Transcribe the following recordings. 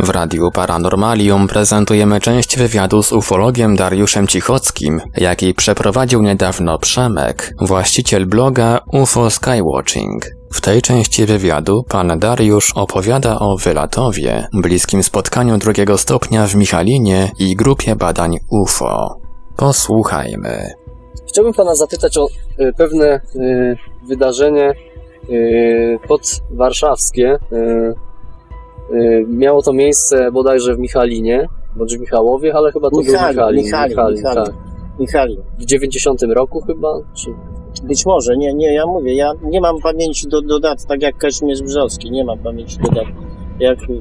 W Radiu Paranormalium prezentujemy część wywiadu z ufologiem Dariuszem Cichockim, jaki przeprowadził niedawno Przemek, właściciel bloga UFO Skywatching. W tej części wywiadu pan Dariusz opowiada o Wylatowie, bliskim spotkaniu drugiego stopnia w Michalinie i grupie badań UFO. Posłuchajmy. Chciałbym Pana zapytać o y, pewne y, wydarzenie y, podwarszawskie. Y, miało to miejsce bodajże w Michalinie, bądź w Michałowie, ale chyba to Michalin, był Michalin. Michalin, Michalin, Michalin. tak. Michali, W 90 roku chyba? Czy... być może, nie, nie, ja mówię, ja nie mam pamięci do, do dat, tak jak Kazimierz Brzozowski, nie mam pamięci do dat. Jak, y,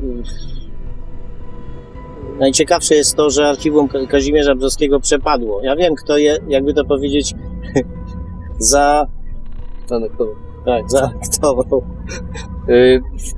najciekawsze jest to, że archiwum Ka- Kazimierza Brzozowskiego przepadło. Ja wiem, kto je, jakby to powiedzieć, za, Anekdoty. tak, za, kto, Y,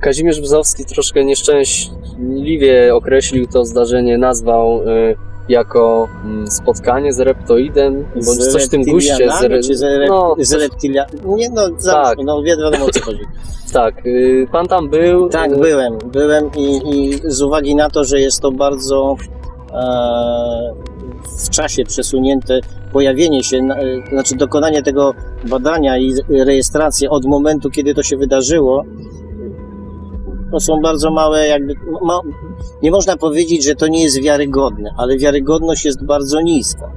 Kazimierz Bzowski troszkę nieszczęśliwie określił to zdarzenie, nazwał y, jako mm, spotkanie z reptoidem, bądź coś w tym guście. Z, czy z, no, z reptilia... Nie, no, Tak. tak. no wiadomo o co chodzi. tak, y, pan tam był. Tak, y, byłem, byłem i, i z uwagi na to, że jest to bardzo e, w czasie przesunięte pojawienie się, na- e, znaczy dokonanie tego badania i rejestracja od momentu, kiedy to się wydarzyło, to są bardzo małe, jakby, ma, nie można powiedzieć, że to nie jest wiarygodne, ale wiarygodność jest bardzo niska.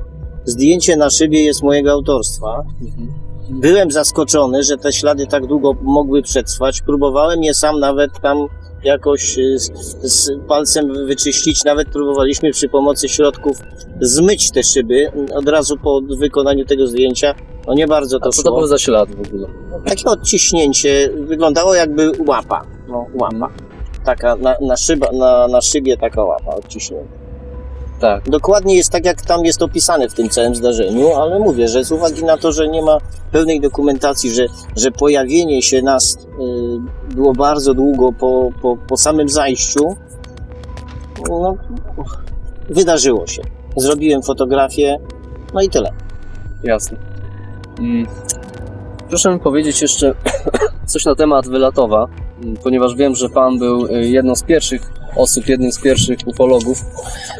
Zdjęcie na szybie jest mojego autorstwa. Mhm. Byłem zaskoczony, że te ślady tak długo mogły przetrwać. Próbowałem je sam nawet tam jakoś y, z, z palcem wyczyścić. Nawet próbowaliśmy przy pomocy środków zmyć te szyby od razu po wykonaniu tego zdjęcia. No nie bardzo to A co szło. to był za ślad w ogóle? Takie odciśnięcie. Wyglądało jakby łapa. Łapa. Taka na, na, szyba, na, na szybie taka łapa odciśnięta. Tak. Dokładnie jest tak, jak tam jest opisane w tym całym zdarzeniu, ale mówię, że z uwagi na to, że nie ma pełnej dokumentacji, że, że pojawienie się nas y, było bardzo długo po, po, po samym zajściu, no, wydarzyło się. Zrobiłem fotografię, no i tyle. Jasne. Mm. Proszę mi powiedzieć jeszcze coś na temat Wylatowa, ponieważ wiem, że Pan był y, jedną z pierwszych osób, jednym z pierwszych ufologów,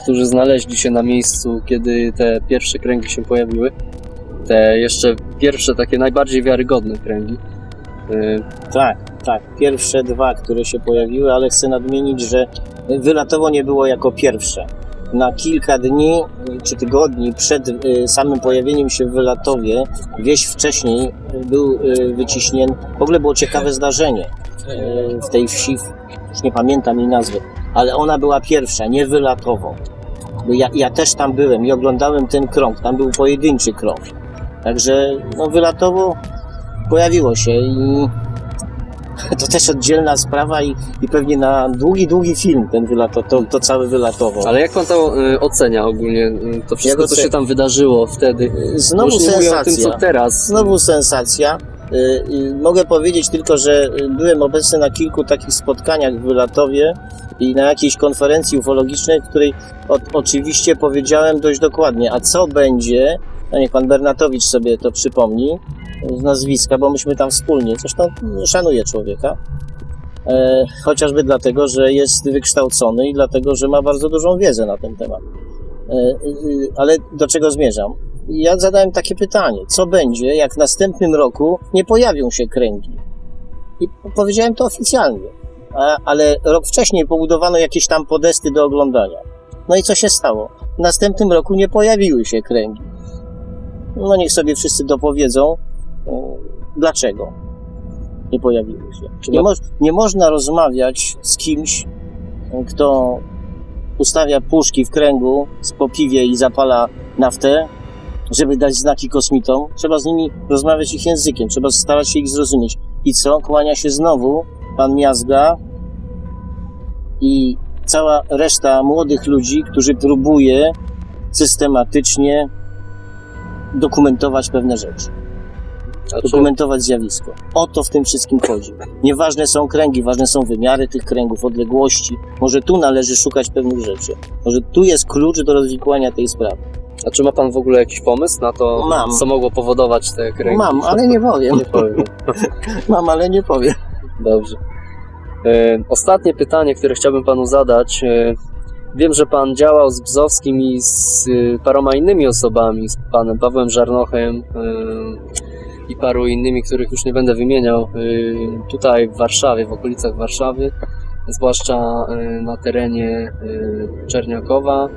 którzy znaleźli się na miejscu, kiedy te pierwsze kręgi się pojawiły. Te jeszcze pierwsze, takie najbardziej wiarygodne kręgi. Y, Tak, tak. Pierwsze dwa, które się pojawiły, ale chcę nadmienić, że wylatowo nie było jako pierwsze. Na kilka dni czy tygodni przed y, samym pojawieniem się w Wylatowie, wieś wcześniej był wyciśnięty. W ogóle było ciekawe zdarzenie w tej wsi, już nie pamiętam jej nazwy, ale ona była pierwsza, nie wylatowo. Bo ja, ja też tam byłem i oglądałem ten krąg, tam był pojedynczy krąg. Także no, wylatowo pojawiło się i to też oddzielna sprawa i, i pewnie na długi, długi film ten wylato, to, to całe wylatowo. ale jak Pan to y, ocenia ogólnie, y, to wszystko, co się tam wydarzyło wtedy? Znowu Już tym, sensacja. co teraz. Znowu sensacja. Y, y, Mogę powiedzieć tylko, że y, byłem obecny na kilku takich spotkaniach w Wylatowie i na jakiejś konferencji ufologicznej, w której o, oczywiście powiedziałem dość dokładnie, a co będzie, no niech pan Bernatowicz sobie to przypomni z nazwiska, bo myśmy tam wspólnie, zresztą y, szanuję człowieka, e, chociażby dlatego, że jest wykształcony i dlatego, że ma bardzo dużą wiedzę na ten temat. E, ale do czego zmierzam? Ja zadałem takie pytanie, co będzie, jak w następnym roku nie pojawią się kręgi? I powiedziałem to oficjalnie, A, ale rok wcześniej pobudowano jakieś tam podesty do oglądania. No i co się stało? W następnym roku nie pojawiły się kręgi. No niech sobie wszyscy dopowiedzą, e, dlaczego nie pojawiły się. Nie, mo- nie można rozmawiać z kimś, kto ustawia puszki w kręgu z popiwie i zapala naftę, żeby dać znaki kosmitom. Trzeba z nimi rozmawiać ich językiem, trzeba starać się ich zrozumieć. I co? Kłania się znowu pan Miazga i cała reszta młodych ludzi, którzy próbuje systematycznie dokumentować pewne rzeczy, dokumentować zjawisko. O to w tym wszystkim chodzi. Nieważne są kręgi, ważne są wymiary tych kręgów, odległości. Może tu należy szukać pewnych rzeczy. Może tu jest klucz do rozwikłania tej sprawy. A czy ma Pan w ogóle jakiś pomysł na to, Mam. co mogło powodować te kręgi? Mam, ale nie powiem. Nie powiem. Mam, ale nie powiem. Dobrze. E, Ostatnie pytanie, które chciałbym panu zadać. e, Wiem, że pan działał z Bzowskim i z e, paroma innymi osobami, z panem Pawłem Żarnochem e, i paru innymi, których już nie będę wymieniał, e, tutaj w Warszawie, w okolicach Warszawy, zwłaszcza e, na terenie e, Czerniakowa,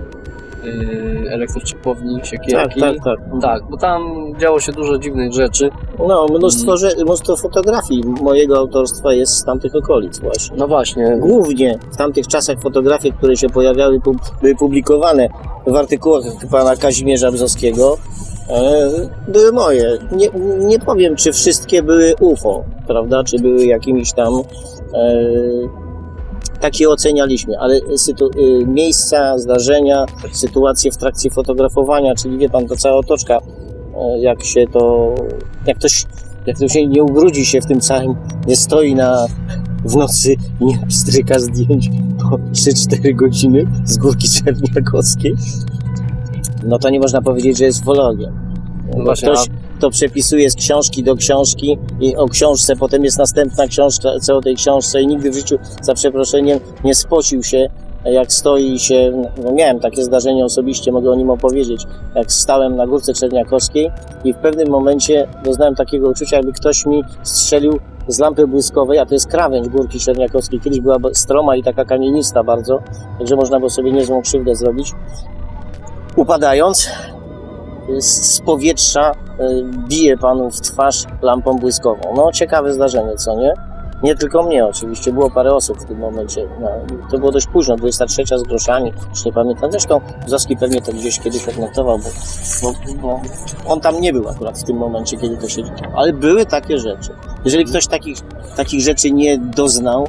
e, elektrociepłowni Tak, Siekierki. tak, tak. Tak, bo tam działo się dużo dziwnych rzeczy. No, mnóstwo, że, mnóstwo fotografii mojego autorstwa jest z tamtych okolic właśnie. No właśnie, Głównie w tamtych czasach fotografie, które się pojawiały, pu- były publikowane w artykułach pana Kazimierza Bzowskiego, e, były moje. Nie, nie powiem, czy wszystkie były UFO, prawda, czy były jakimiś tam e, takie ocenialiśmy, ale y, miejsca, zdarzenia, sytuacje w trakcie fotografowania, czyli wie pan, to cała otoczka, e, jak się to, jak ktoś, jak to się nie ubrudzi się w tym całym, nie stoi na, w nocy i nie stryka zdjęć po 3-4 godziny z górki Czerniakowskiej, no to nie można powiedzieć, że jest ufologiem. No właśnie, Ktoś, kto przepisuje z książki do książki i o książce, potem jest następna książka co o tej książce i nigdy w życiu, za przeproszeniem, nie spocił się, jak stoi się, no miałem takie zdarzenie osobiście, mogę o nim opowiedzieć, jak stałem na górce Czerniakowskiej i w pewnym momencie doznałem takiego uczucia, jakby ktoś mi strzelił z lampy błyskowej, a to jest krawędź górki Czerniakowskiej. Kiedyś była stroma i taka kamienista bardzo, także można było sobie niezłą krzywdę zrobić. Upadając, z z powietrza y, bije panu w twarz lampą błyskową. No ciekawe zdarzenie, co nie? Nie tylko mnie oczywiście, było parę osób w tym momencie. No, to było dość późno, 23 z groszami, już nie pamiętam. Zresztą Zoski pewnie to gdzieś kiedyś odnotował, bo, bo, bo on tam nie był akurat w tym momencie, kiedy to się. Ale były takie rzeczy. Jeżeli ktoś takich, takich rzeczy nie doznał,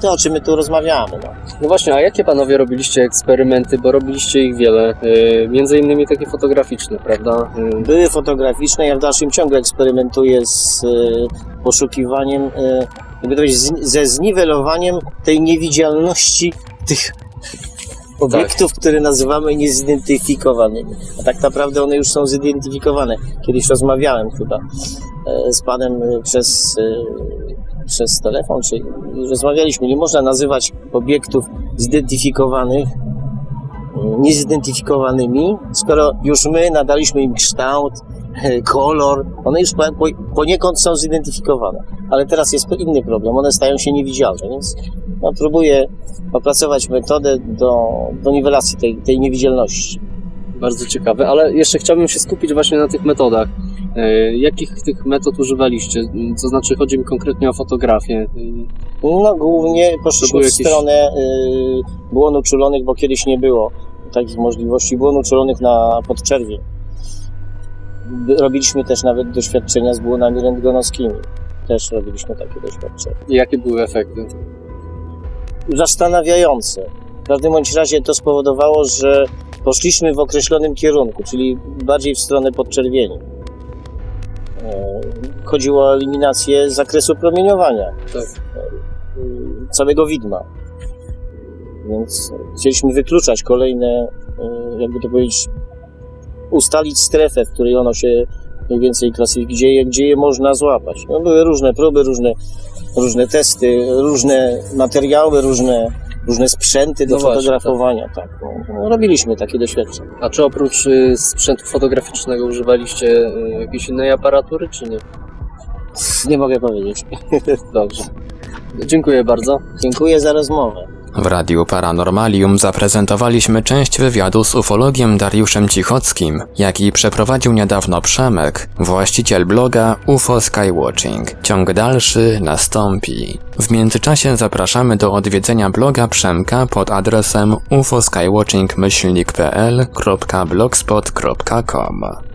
to o czym my tu rozmawiamy? No. No właśnie, a jakie panowie robiliście eksperymenty, bo robiliście ich wiele, yy, między innymi takie fotograficzne, prawda? Yy, były fotograficzne. Ja w dalszym ciągu eksperymentuję z e, poszukiwaniem, e, jakby to powiedzieć, z, ze zniwelowaniem tej niewidzialności tych obiektów, które nazywamy niezidentyfikowanymi. A tak naprawdę one już są zidentyfikowane. Kiedyś rozmawiałem chyba z panem e, przez, e, przez telefon, czy rozmawialiśmy. Nie można nazywać obiektów zidentyfikowanych niezidentyfikowanymi, skoro już my nadaliśmy im kształt, kolor, one już po, po, poniekąd są zidentyfikowane. Ale teraz jest inny problem, one stają się niewidzialne, więc no, próbuję opracować metodę do, do niwelacji tej, tej niewidzialności. bardzo ciekawe, ale jeszcze chciałbym się skupić właśnie na tych metodach. Yy, jakich tych metod używaliście? To znaczy, chodzi mi konkretnie o fotografię. No głównie poszliśmy w jakieś- stronę y, błonu czulonych, bo kiedyś nie było takich możliwości błonu czulonych na podczerwień. Robiliśmy też nawet doświadczenia z błonami rentgenowskimi. Też robiliśmy takie doświadczenia. Jakie były efekty? zastanawiające. W każdym bądź razie to spowodowało, że poszliśmy w określonym kierunku, czyli bardziej w stronę podczerwieni. E, Chodziło o eliminację zakresu promieniowania Tak. e, całego widma. Więc chcieliśmy wykluczać kolejne, e, jakby to powiedzieć, ustalić strefę, w której ono się mniej więcej klasyfikuje, gdzie je, gdzie je można złapać. No, były różne próby, różne, różne testy, różne materiały, różne, różne sprzęty do No właśnie, fotografowania. Tak. No, no, robiliśmy takie doświadczenia. A czy oprócz yy, sprzętu fotograficznego używaliście yy, jakiejś innej aparatury, czy nie? Nie mogę powiedzieć. Dobrze. Dziękuję bardzo. Dziękuję za rozmowę. W Radiu Paranormalium zaprezentowaliśmy część wywiadu z ufologiem Dariuszem Cichockim, jaki przeprowadził niedawno Przemek, właściciel bloga UFO Skywatching. Ciąg dalszy nastąpi. W międzyczasie zapraszamy do odwiedzenia bloga Przemka pod adresem ufoskywatching-pl.blogspot.com.